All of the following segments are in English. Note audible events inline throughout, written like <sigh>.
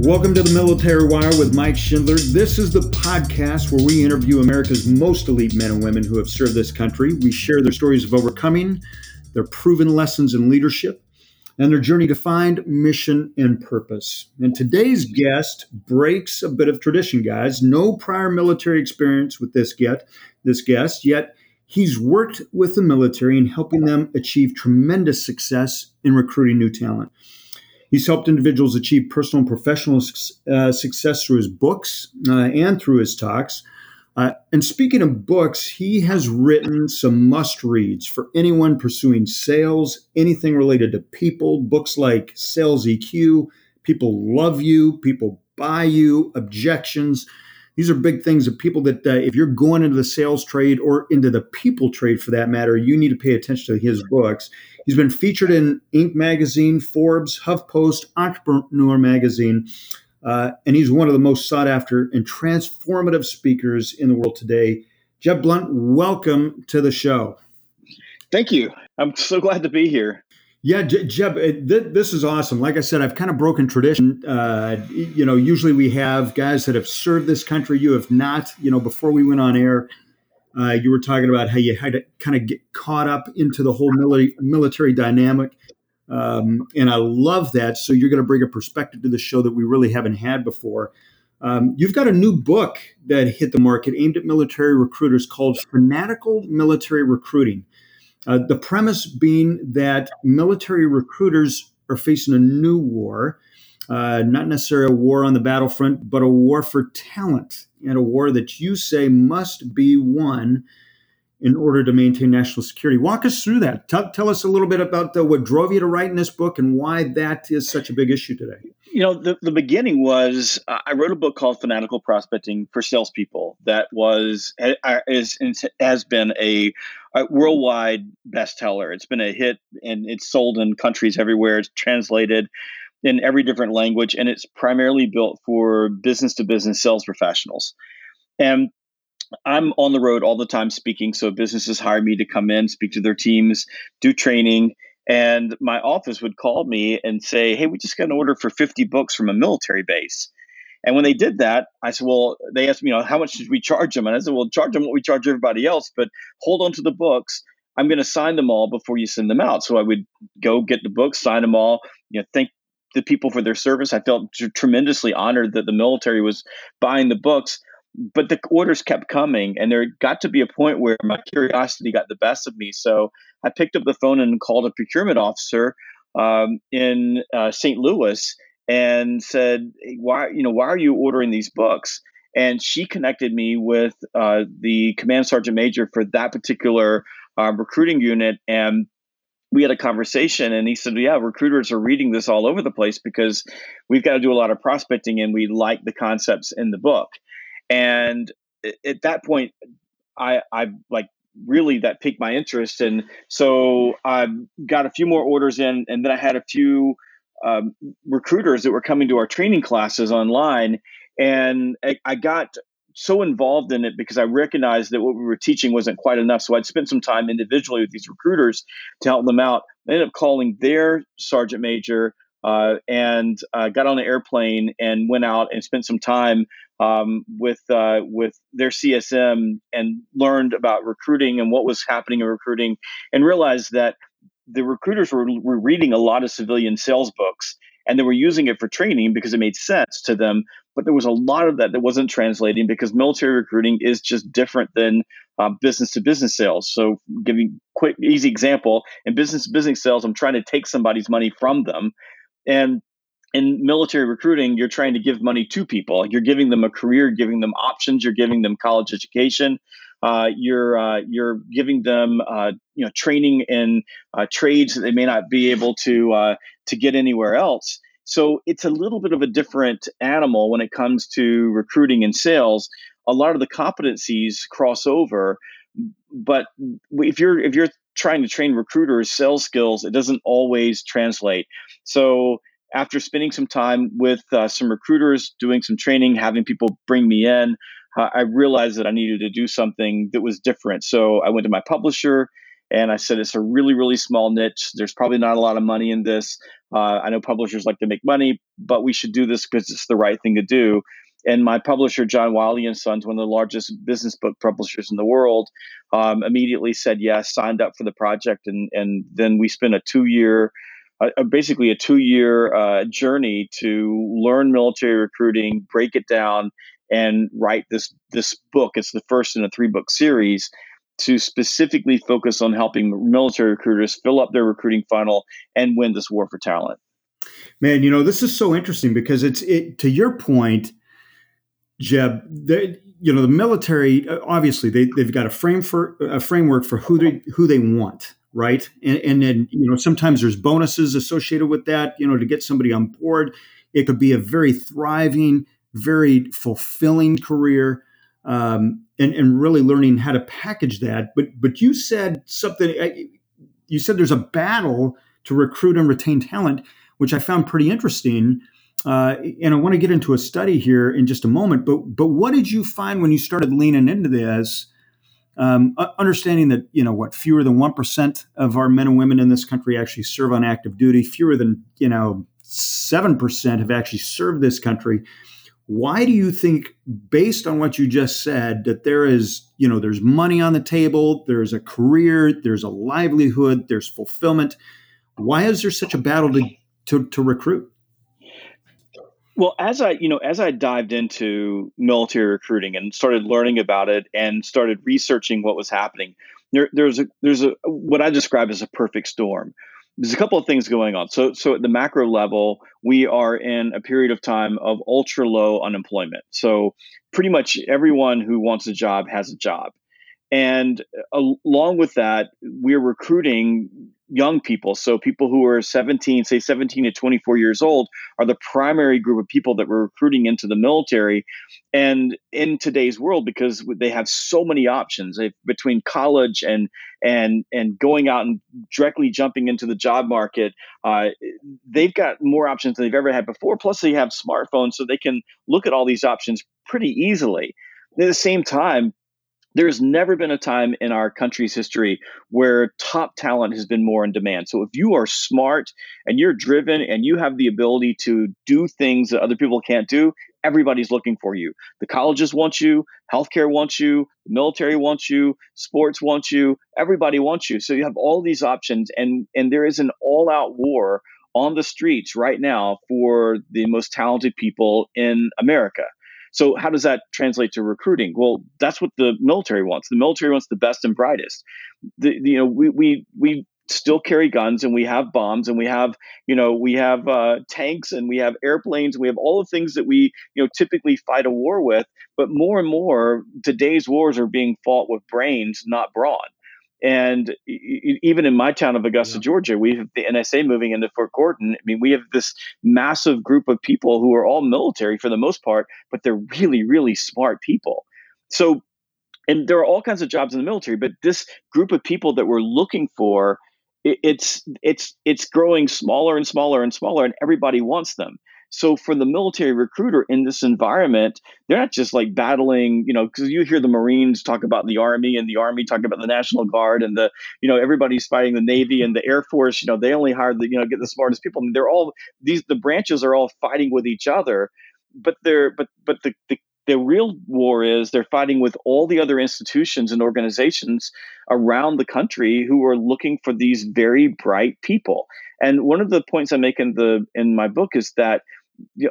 Welcome to the Military Wire with Mike Schindler. This is the podcast where we interview America's most elite men and women who have served this country. We share their stories of overcoming, their proven lessons in leadership, and their journey to find mission and purpose. And today's guest breaks a bit of tradition, guys. No prior military experience with this get this guest, yet he's worked with the military in helping them achieve tremendous success in recruiting new talent. He's helped individuals achieve personal and professional uh, success through his books uh, and through his talks. Uh, and speaking of books, he has written some must reads for anyone pursuing sales, anything related to people, books like Sales EQ, People Love You, People Buy You, Objections. These are big things of people that, uh, if you're going into the sales trade or into the people trade for that matter, you need to pay attention to his books. He's been featured in Inc. magazine, Forbes, HuffPost, Entrepreneur magazine. Uh, and he's one of the most sought after and transformative speakers in the world today. Jeb Blount, welcome to the show. Thank you. I'm so glad to be here. Yeah, Jeb, th- this is awesome. Like I said, I've kind of broken tradition. Uh, you know, usually we have guys that have served this country. You have not. You know, before we went on air, uh, you were talking about how you had to kind of get caught up into the whole military, military dynamic. Um, and I love that. So you're going to bring a perspective to the show that we really haven't had before. Um, you've got a new book that hit the market aimed at military recruiters called Fanatical Military Recruiting. Uh, the premise being that military recruiters are facing a new war, uh, not necessarily a war on the battlefront, but a war for talent and a war that you say must be won in order to maintain national security. Walk us through that. Tell, tell us a little bit about the, what drove you to write this book and why that is such a big issue today. You know, the, the beginning was uh, I wrote a book called Fanatical Prospecting for Salespeople that was is, has been a, a worldwide bestseller. It's been a hit and it's sold in countries everywhere. It's translated in every different language and it's primarily built for business to business sales professionals. And I'm on the road all the time speaking. So businesses hire me to come in, speak to their teams, do training. And my office would call me and say, Hey, we just got an order for 50 books from a military base. And when they did that, I said, Well, they asked me, you know, how much did we charge them? And I said, Well, charge them what we charge everybody else, but hold on to the books. I'm going to sign them all before you send them out. So I would go get the books, sign them all, you know, thank the people for their service. I felt tremendously honored that the military was buying the books but the orders kept coming and there got to be a point where my curiosity got the best of me. So i picked up the phone and called a procurement officer um, in uh, st louis and said why you know why are you ordering these books? And she connected me with uh, the command sergeant major for that particular uh, recruiting unit and we had a conversation and he said yeah recruiters are reading this all over the place because we've got to do a lot of prospecting and we like the concepts in the book and at that point i i like really that piqued my interest and so i got a few more orders in and then i had a few um, recruiters that were coming to our training classes online and I, I got so involved in it because I recognized that what we were teaching wasn't quite enough. So I'd spent some time individually with these recruiters to help them out. I ended up calling their sergeant major uh, and uh, got on an airplane and went out and spent some time um, with uh, with their CSM and learned about recruiting and what was happening in recruiting, and realized that the recruiters were, were reading a lot of civilian sales books and they were using it for training because it made sense to them. But there was a lot of that that wasn't translating because military recruiting is just different than business to business sales. So, giving quick, easy example in business to business sales, I'm trying to take somebody's money from them, and in military recruiting, you're trying to give money to people. You're giving them a career, giving them options, you're giving them college education. Uh, you're uh, you're giving them uh, you know training in uh, trades that they may not be able to uh, to get anywhere else. So it's a little bit of a different animal when it comes to recruiting and sales. A lot of the competencies cross over, but if you're if you're trying to train recruiters sales skills, it doesn't always translate. So after spending some time with uh, some recruiters, doing some training, having people bring me in, uh, I realized that I needed to do something that was different. So I went to my publisher And I said, it's a really, really small niche. There's probably not a lot of money in this. Uh, I know publishers like to make money, but we should do this because it's the right thing to do. And my publisher, John Wiley and Sons, one of the largest business book publishers in the world, um, immediately said yes, signed up for the project, and and then we spent a two year, uh, basically a two year uh, journey to learn military recruiting, break it down, and write this this book. It's the first in a three book series to specifically focus on helping military recruiters fill up their recruiting funnel and win this war for talent. Man, you know this is so interesting because it's it to your point Jeb, you know, the military uh, obviously they they've got a frame for a framework for who they who they want, right? And, and then you know sometimes there's bonuses associated with that. You know, to get somebody on board, it could be a very thriving, very fulfilling career, um, and and really learning how to package that. But but you said something. You said there's a battle to recruit and retain talent, which I found pretty interesting uh, and I want to get into a study here in just a moment. But but what did you find when you started leaning into this? Um, understanding that you know what fewer than one percent of our men and women in this country actually serve on active duty. Fewer than you know seven percent have actually served this country. Why do you think, based on what you just said, that there is you know there's money on the table, there's a career, there's a livelihood, there's fulfillment? Why is there such a battle to to, to recruit? Well, as I, you know, as I dived into military recruiting and started learning about it and started researching what was happening, there, there's a there's a what I describe as a perfect storm. There's a couple of things going on. So, so at the macro level, we are in a period of time of ultra low unemployment. So, pretty much everyone who wants a job has a job, and uh, along with that, we're recruiting young people. So people who are 17, say 17 to 24 years old, are the primary group of people that we're recruiting into the military. And in today's world, because they have so many options between college and and and going out and directly jumping into the job market, uh, they've got more options than they've ever had before. Plus, they have smartphones, so they can look at all these options pretty easily. At the same time, there's never been a time in our country's history where top talent has been more in demand. So if you are smart and you're driven and you have the ability to do things that other people can't do, everybody's looking for you. The colleges want you, healthcare wants you, the military wants you, sports wants you, everybody wants you. So you have all these options and and there is an all-out war on the streets right now for the most talented people in America. So how does that translate to recruiting? Well, that's what the military wants. The military wants the best and brightest. The, you know, we we we still carry guns and we have bombs and we have you know we have uh, tanks and we have airplanes and we have all the things that we you know typically fight a war with but more and more today's wars are being fought with brains not brawn and even in my town of Augusta, yeah. Georgia, we have the NSA moving into Fort Gordon. I mean, we have this massive group of people who are all military for the most part, but they're really, really smart people. So, and there are all kinds of jobs in the military, but this group of people that we're looking for, it's it's it's growing smaller and smaller and smaller, and everybody wants them. So for the military recruiter in this environment, they're not just like battling, you know, because you hear the Marines talk about the Army and the Army talk about the National Guard and the, you know, everybody's fighting the Navy and the Air Force. You know, they only hire the, you know, get the smartest people. I mean, they're all these the branches are all fighting with each other, but they're but but the, the the real war is they're fighting with all the other institutions and organizations around the country who are looking for these very bright people. And one of the points I make in the in my book is that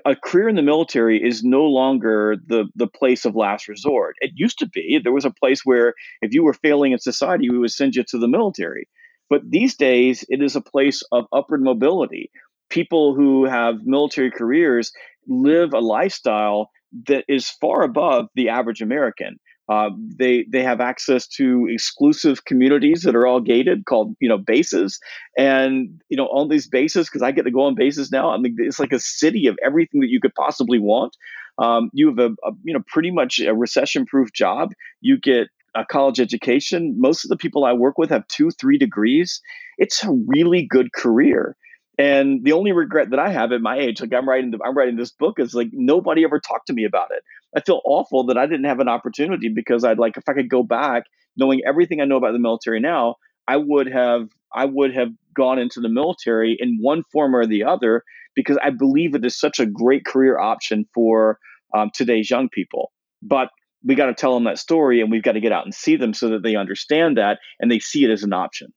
a career in the military is no longer the the place of last resort. It used to be. There was a place where if you were failing in society, we would send you to the military. But these days, it is a place of upward mobility. People who have military careers live a lifestyle that is far above the average American. Uh, they they have access to exclusive communities that are all gated, called you know bases, and you know all these bases because I get to go on bases now. I mean, it's like a city of everything that you could possibly want. Um, you have a, a you know pretty much a recession-proof job. You get a college education. Most of the people I work with have two, three degrees. It's a really good career. And the only regret that I have at my age, like I'm writing, the, I'm writing this book, is like nobody ever talked to me about it. I feel awful that I didn't have an opportunity because I'd like if I could go back, knowing everything I know about the military now, I would have I would have gone into the military in one form or the other because I believe it is such a great career option for um, today's young people. But we got to tell them that story and we've got to get out and see them so that they understand that and they see it as an option.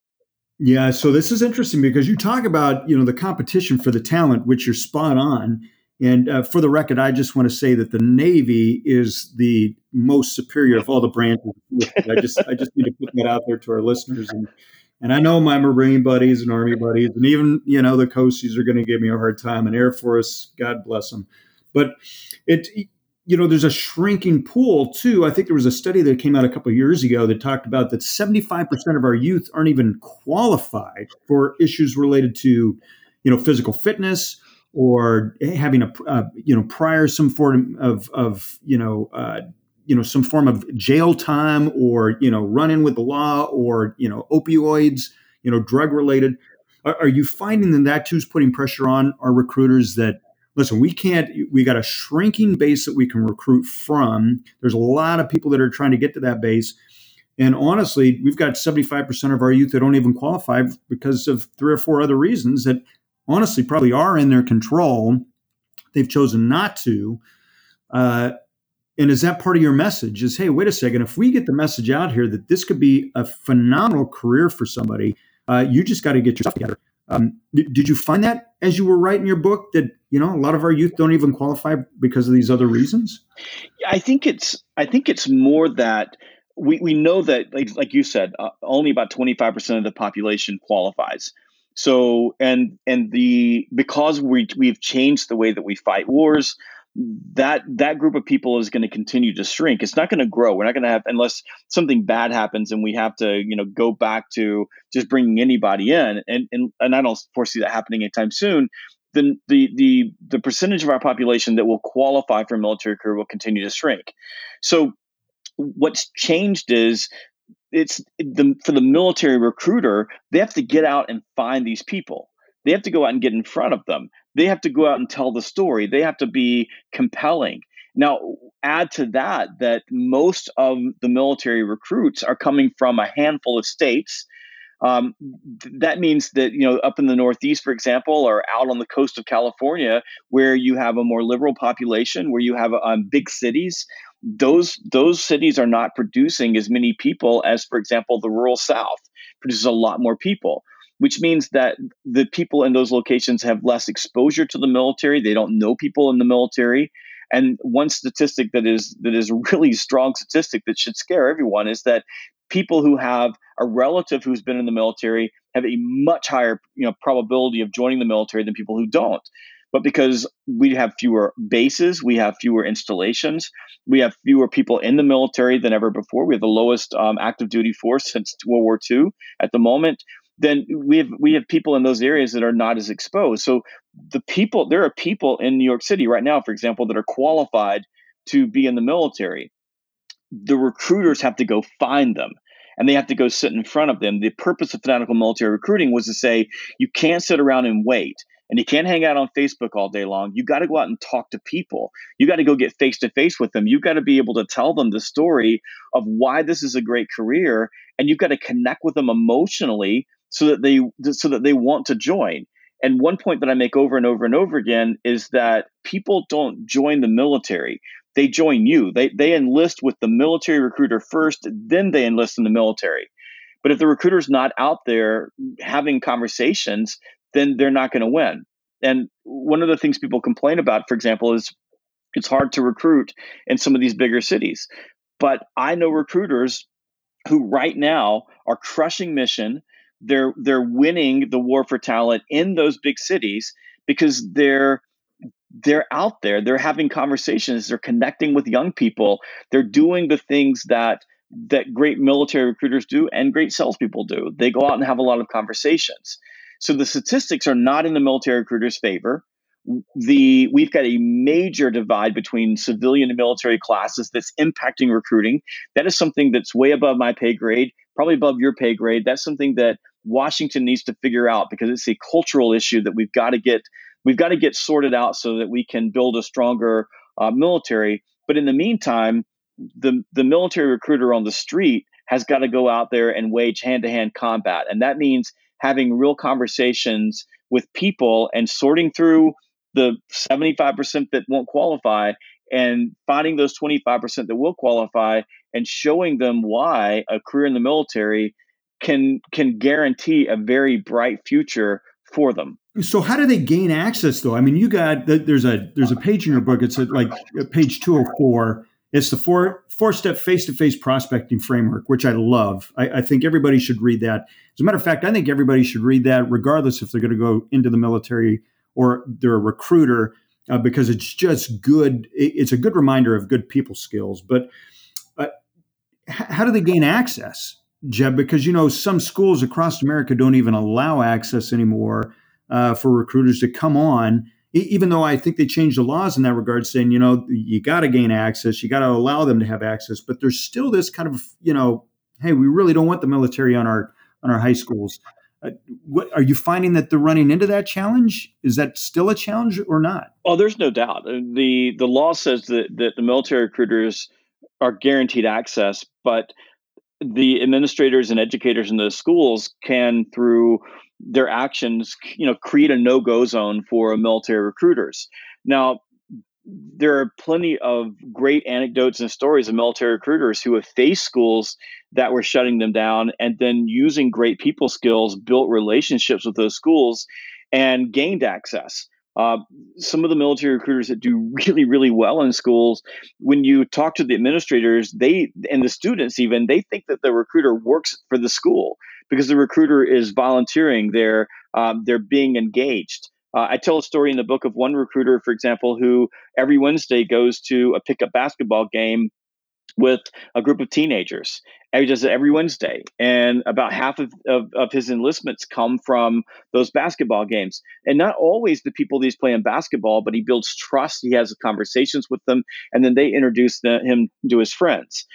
Yeah, so this is interesting because you talk about you know the competition for the talent, which you're spot on. And uh, for the record, I just want to say that the Navy is the most superior of all the branches. I just I just need to put that out there to our listeners. And and I know my Marine buddies and Army buddies, and even you know the Coasties are going to give me a hard time, and Air Force, God bless them. But it you know there's a shrinking pool too. I think there was a study that came out a couple years ago that talked about that 75% of our youth aren't even qualified for issues related to you know physical fitness or having a uh, you know prior some form of of you know uh, you know some form of jail time or you know run in with the law or you know opioids you know drug related are, are you finding that that too is putting pressure on our recruiters that listen we can't we got a shrinking base that we can recruit from. There's a lot of people that are trying to get to that base. And honestly we've got 75% of our youth that don't even qualify because of three or four other reasons that honestly probably are in their control. They've chosen not to. Uh, and is that part of your message? Is hey, wait a second. If we get the message out here that this could be a phenomenal career for somebody, uh, you just got to get yourself together. Um, did you find that as you were writing your book that you know a lot of our youth don't even qualify because of these other reasons? I think it's I think it's more that we, we know that like, like you said, uh, only about twenty five percent of the population qualifies. So and and the because we we've changed the way that we fight wars, that that group of people is going to continue to shrink. It's not going to grow. We're not going to have unless something bad happens and we have to you know go back to just bringing anybody in. And and and I don't foresee that happening anytime soon. Then the the the percentage of our population that will qualify for a military career will continue to shrink. So what's changed is it's the for the military recruiter they have to get out and find these people. They have to go out and get in front of them. They have to go out and tell the story. They have to be compelling. Now add to that that most of the military recruits are coming from a handful of states um, that means that you know up in the northeast for example or out on the coast of california where you have a more liberal population where you have um, big cities those those cities are not producing as many people as for example the rural south produces a lot more people which means that the people in those locations have less exposure to the military they don't know people in the military and one statistic that is that is really strong statistic that should scare everyone is that people who have a relative who's been in the military have a much higher you know probability of joining the military than people who don't but because we have fewer bases, we have fewer installations, we have fewer people in the military than ever before. We have the lowest um, active duty force <laughs> since World War II at the moment. Then we have we have people in those areas that are not as exposed. So the people there are people in New York City right now, for example, that are qualified to be in the military. The recruiters have to go find them and they have to go sit in front of them. The purpose of fanatical military recruiting was to say you can't sit around and wait and you can't hang out on Facebook all day long. You got to go out and talk to people. You got to go get face to face with them. You've got to be able to tell them the story of why this is a great career, and you've got to connect with them emotionally so that they so that they want to join. And one point that I make over and over and over again is that people don't join the military. They join you. They they enlist with the military recruiter first, then they enlist in the military. But if the recruiter's not out there having conversations, then they're not going to win. And one of the things people complain about, for example, is it's hard to recruit in some of these bigger cities. But I know recruiters who right now are crushing mission. They're they're winning the war for talent in those big cities because they're they're out there. They're having conversations. They're connecting with young people. They're doing the things that that great military recruiters do and great salespeople do. They go out and have a lot of conversations. So the statistics are not in the military recruiter's favor. The we've got a major divide between civilian and military classes that's impacting recruiting. That is something that's way above my pay grade, probably above your pay grade. That's something that Washington needs to figure out because it's a cultural issue that we've got to get we've got to get sorted out so that we can build a stronger uh, military. But in the meantime, the the military recruiter on the street has got to go out there and wage hand to hand combat. And that means having real conversations with people and sorting through the 75% that won't qualify and finding those 25% that will qualify and showing them why a career in the military can can guarantee a very bright future for them. So how do they gain access though? I mean, you got there's a there's a page in your book. It's at like page 204. It's the four four step face to face prospecting framework, which I love. I, I, think everybody should read that. As a matter of fact, I think everybody should read that, regardless if they're going to go into the military or they're a recruiter, uh, because it's just good. It's a good reminder of good people skills. But uh, how do they gain access? Jeb, because you know some schools across America don't even allow access anymore uh, for recruiters to come on. even though I think they changed the laws in that regard, saying you know you got to gain access, you got to allow them to have access, but there's still this kind of you know, hey, we really don't want the military on our on our high schools. Uh, what, are you finding that they're running into that challenge? Is that still a challenge or not? Oh, there's no doubt. Uh, the The law says that that the military recruiters are guaranteed access, but the administrators and educators in the schools can through their actions you know create a no-go zone for military recruiters. Now there are plenty of great anecdotes and stories of military recruiters who have faced schools that were shutting them down and then using great people skills built relationships with those schools and gained access uh, some of the military recruiters that do really, really well in schools, when you talk to the administrators, they and the students even, they think that the recruiter works for the school because the recruiter is volunteering. They're um, they're being engaged. Uh, I tell a story in the book of one recruiter, for example, who every Wednesday goes to a pickup basketball game with a group of teenagers. And he does it every Wednesday. And about half of, of, of, his enlistments come from those basketball games. And not always the people that he's playing basketball, but he builds trust. He has conversations with them, and then they introduce the, him to his friends.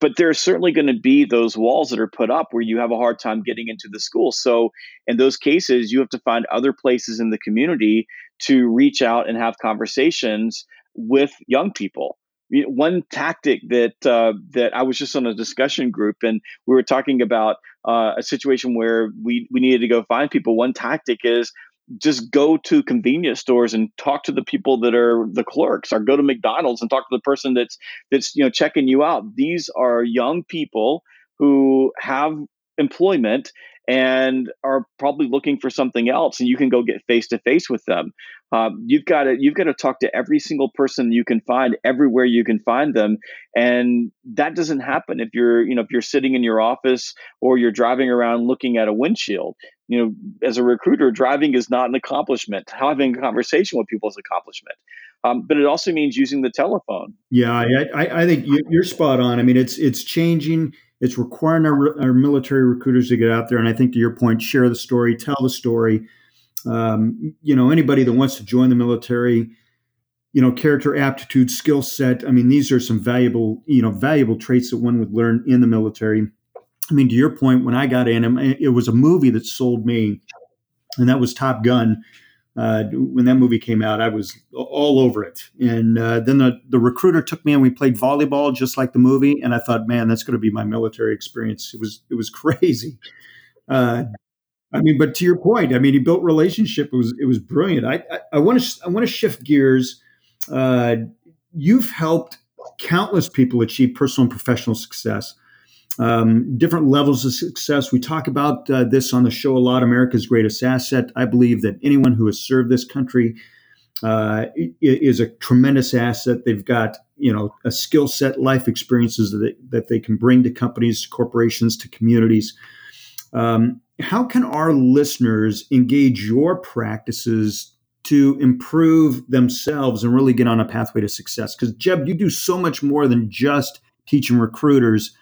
But there are certainly going to be those walls that are put up where you have a hard time getting into the school. So, in those cases, you have to find other places in the community to reach out and have conversations with young people one tactic that uh, that I was just on a discussion group and we were talking about uh, a situation where we we needed to go find people. One tactic is just go to convenience stores and talk to the people that are the clerks or go to McDonald's and talk to the person that's that's you know checking you out. These are young people who have employment and are probably looking for something else and you can go get face to face with them. Um, you've got to you've got to talk to every single person you can find everywhere you can find them and that doesn't happen if you're you know if you're sitting in your office or you're driving around looking at a windshield. You know as a recruiter driving is not an accomplishment. Having a conversation with people is an accomplishment. Um, but it also means using the telephone. Yeah i, I, I think you're spot on. I mean it's it's changing it's requiring our, our military recruiters to get out there and i think to your point share the story tell the story. Um, you know anybody that wants to join the military you know character aptitude skill set i mean these are some valuable you know valuable traits that one would learn in the military. I mean to your point when i got in it was a movie that sold me and that was top gun uh, when that movie came out, I was all over it. And uh, then the, the recruiter took me and we played volleyball just like the movie. And I thought, man, that's going to be my military experience. It was it was <laughs> crazy. Uh, I mean, but to your point, I mean, he built relationship. It was it was brilliant. I want to I want to shift gears. Uh, you've helped countless people achieve personal and professional success um, different levels of success. We talk about uh, this on the show a lot. America's greatest asset. I believe that anyone who has served this country uh, is a tremendous asset. They've got you know a skill set, life experiences that they, that they can bring to companies, corporations, to communities. Um, how can our listeners engage your practices to improve themselves and really get on a pathway to success? Because Jeb, you do so much more than just teaching recruiters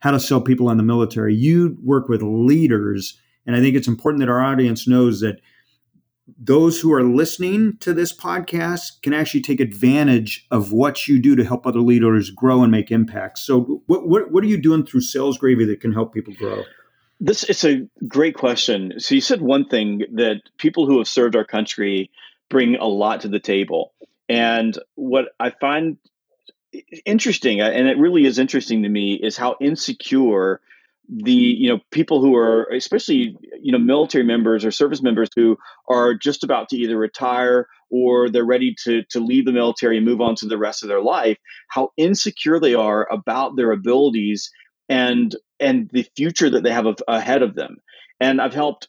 how to sell people in the military. You work with leaders. And I think it's important that our audience knows that those who are listening to this podcast can actually take advantage of what you do to help other leaders grow and make impacts. So, what, what, what are you doing through Sales Gravy that can help people grow? This is a great question. So, you said one thing that people who have served our country bring a lot to the table. And what I find interesting, uh, and it really is interesting to me, is how insecure the you know people who are especially you know military members or service members who are just about to either retire or they're ready to to leave the military and move on to the rest of their life how insecure they are about their abilities and and the future that they have ahead of them. And i've helped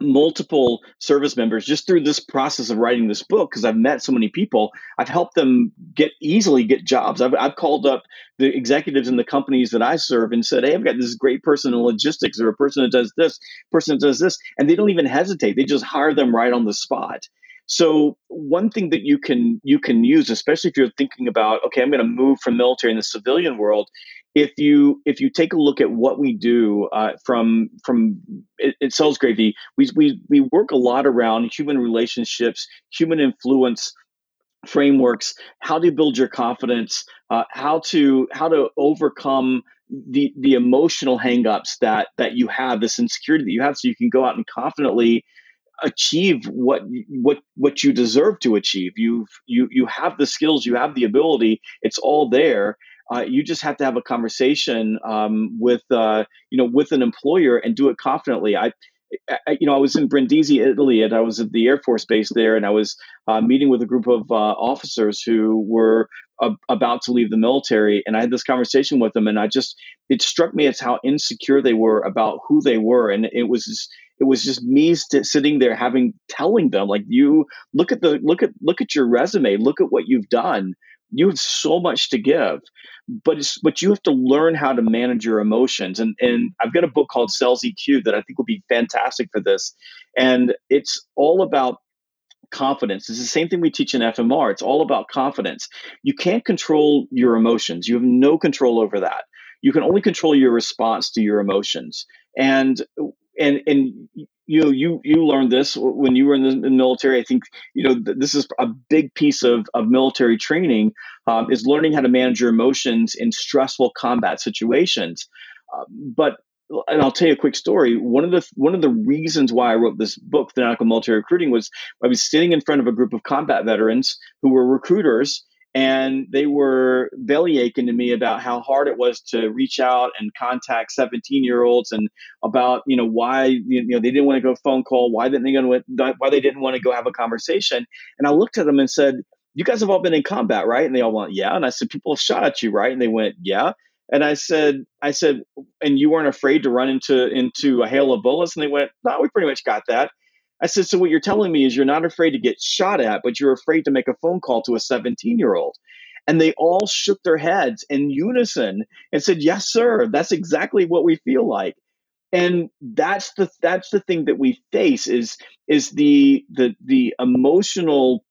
multiple service members just through this process of writing this book because I've met so many people. I've helped them get easily get jobs. I've, I've called up the executives in the companies that I serve and said, "Hey, I've got this great person in logistics or a person that does this, person that does this," and they don't even hesitate. They just hire them right on the spot. So one thing that you can you can use, especially if you're thinking about, okay, I'm going to move from military in the civilian world, if you if you take a look at what we do uh, from from it, Sales Gravy. We, we we work a lot around human relationships human influence frameworks how to build your confidence uh, how to how to overcome the the emotional hangups that that you have this insecurity that you have so you can go out and confidently achieve what what what you deserve to achieve. You've you you have the skills you have the ability. It's all there uh, you just have to have a conversation um, with uh, you know with an employer and do it confidently. I, I, you know, I was in Brindisi, Italy, and I was at the Air Force Base there, and I was uh, meeting with a group of uh, officers who were about to leave the military, and I had this conversation with them, and I just it struck me as how insecure they were about who they were, and it was. Just, it was just me st- sitting there having telling them like you look at the look at look at your resume look at what you've done you have so much to give but it's but you have to learn how to manage your emotions and and I've got a book called Sales EQ that I think will be fantastic for this and it's all about confidence. It's the same thing we teach in FMR it's all about confidence. You can't control your emotions. You have no control over that. You can only control your response to your emotions and and and you know you you learned this when you were in the, in the military i think you know th- this is a big piece of, of military training um, is learning how to manage your emotions in stressful combat situations uh, but and I'll tell you a quick story. One of the one of the reasons why I wrote this book, Fanatical Military Recruiting, was I was sitting in front of a group of combat veterans who were recruiters, and they were belly aching to me about how hard it was to reach out and contact 17 year olds and about you know why you know they didn't want to go phone call why didn't they go why they didn't want to go have a conversation. And i looked at them and said you guys have all been in combat right? And they all went yeah. And i said people shot at you right? And they went yeah. And i said i said and you weren't afraid to run into into a hail of bullets? And they went no we pretty much got that I said, so what you're telling me is you're not afraid to get shot at, but you're afraid to make a phone call to a 17 year old. And they all shook their heads in unison and said, yes, sir, that's exactly what we feel like. And that's the that's the thing that we face is is the the the emotional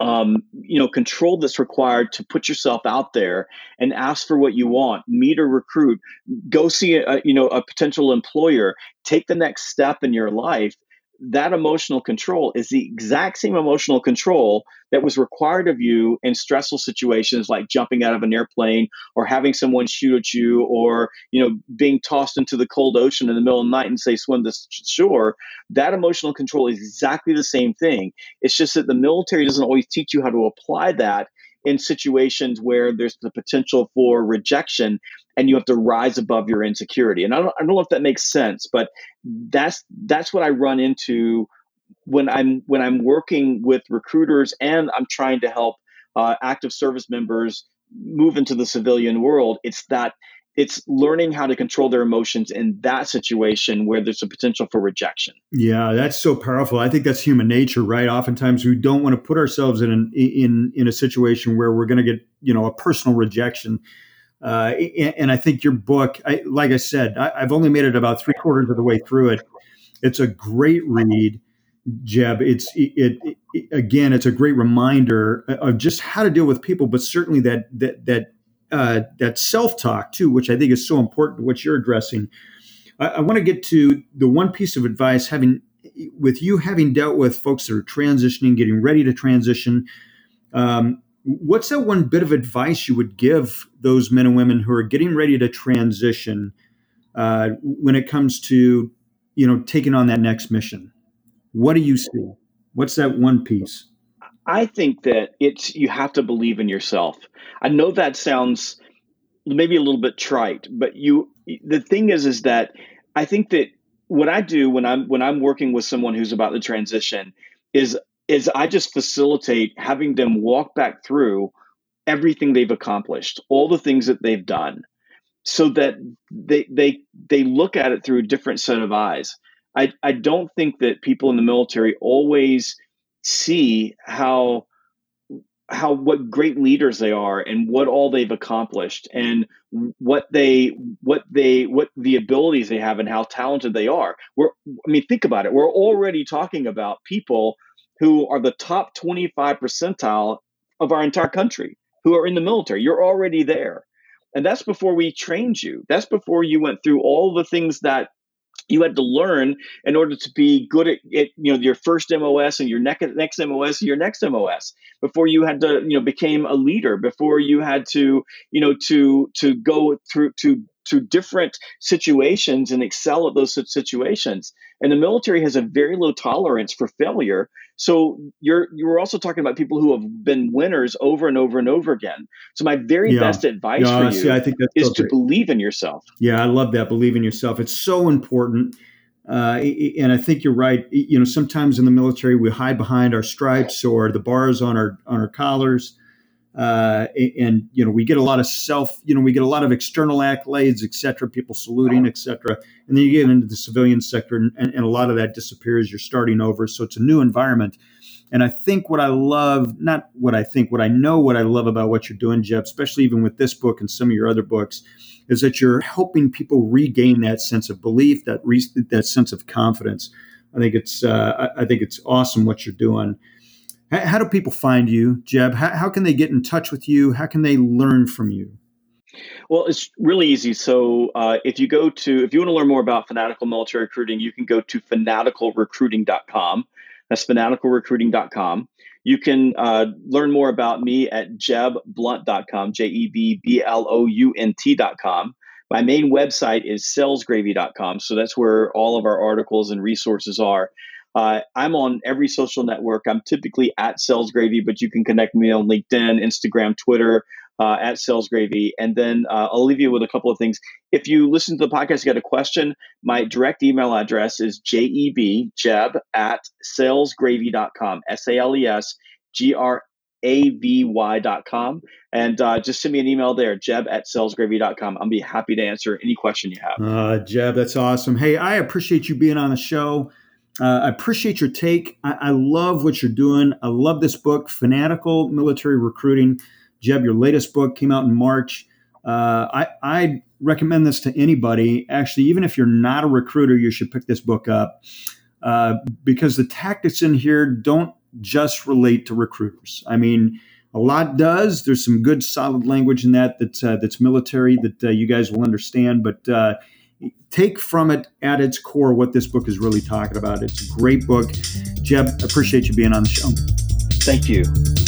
um, you know control that's required to put yourself out there and ask for what you want meet or recruit go see a, you know a potential employer take the next step in your life that emotional control is the exact same emotional control that was required of you in stressful situations like jumping out of an airplane or having someone shoot at you or you know being tossed into the cold ocean in the middle of the night and say swim to shore. That emotional control is exactly the same thing. It's just that the military doesn't always teach you how to apply that in situations where there's the potential for rejection and you have to rise above your insecurity. And I don't, I don't know if that makes sense, but that's that's what I run into when I'm when I'm working with recruiters and I'm trying to help uh, active service members move into the civilian world. It's that it's learning how to control their emotions in that situation where there's a potential for rejection. Yeah, that's so powerful. I think that's human nature, right? Oftentimes we don't want to put ourselves in an, in in a situation where we're going to get you know a personal rejection. Uh, and I think your book, I, like I said, I, have only made it about three quarters of the way through it. It's a great read, Jeb. It's it, it again, it's a great reminder of just how to deal with people, but certainly that that that uh, that self talk too, which I think is so important. What you're addressing, I, I want to get to the one piece of advice having with you having dealt with folks that are transitioning, getting ready to transition. Um, what's that one bit of advice you would give those men and women who are getting ready to transition uh, when it comes to you know taking on that next mission? What do you see? What's that one piece? I think that it's you have to believe in yourself. I know that sounds maybe a little bit trite, but you the thing is is that I think that what I do when I'm when I'm working with someone who's about the transition is is I just facilitate having them walk back through everything they've accomplished, all the things that they've done, so that they they they look at it through a different set of eyes. I, I don't think that people in the military always see how how what great leaders they are and what all they've accomplished and what they what they what the abilities they have and how talented they are we're i mean think about it we're already talking about people who are the top 25 percentile of our entire country who are in the military. You're already there. And that's before we trained you. That's before you went through all the things that you had to learn in order to be good at, at you know your first MOS and your next next MOS and your next MOS before you had to you know became a leader. Before you had to you know to to go through to to different situations and excel at those situations. And the military has a very low tolerance for failure. So you're you're also talking about people who have been winners over and over and over again. So my very yeah. best advice for you see, I think that's is so to believe in yourself. Yeah, I love that. Believe in yourself. It's so important. Uh, and I think you're right. You know, sometimes in the military we hide behind our stripes or the bars on our on our collars uh, and you know we get a lot of self you know we get a lot of external accolades et cetera people saluting et cetera. And then you get into the civilian sector and, and, and, a lot of that disappears. You're starting over. So it's a new environment. And i think what i love not what i think what i know what i love about what you're doing jeb especially even with this book and some of your other books is that you're helping people regain that sense of belief that re- that sense of confidence. I think it's uh, I, I think it's awesome what you're doing how do people find you, Jeb? How, how can they get in touch with you? How can they learn from you? Well, it's really easy. So, uh, if you go to, if you want to learn more about fanatical military recruiting, you can go to fanaticalrecruiting.com. That's fanaticalrecruiting.com. You can uh, learn more about me at jebblount.com, J E B B L O U N T.com. My main website is salesgravy.com. So that's where all of our articles and resources are. Uh, I'm on every social network. I'm typically at Sales Gravy, but you can connect me on LinkedIn, Instagram, Twitter, uh, at Sales Gravy. And then uh, I'll leave you with a couple of things. If you listen to the podcast, you got a question, my direct email address is jeb, jeb, at salesgravy.com, S A L E S G R A V Y.com. And uh, just send me an email there, jeb at salesgravy.com. I'll be happy to answer any question you have. Uh, Jeb, that's awesome. Hey, I appreciate you being on the show. Uh, I appreciate your take. I, I, love what you're doing. I love this book, Fanatical Military Recruiting. Jeb, your latest book came out in March. Uh, I, I recommend this to anybody. Actually, even if you're not a recruiter, you should pick this book up uh, because the tactics in here don't just relate to recruiters. I mean, a lot does. There's some good, solid language in that that's uh, that's military that uh, you guys will understand, but uh, take from it at its core what this book is really talking about. It's a great book. Jeb, appreciate you being on the show. Thank you.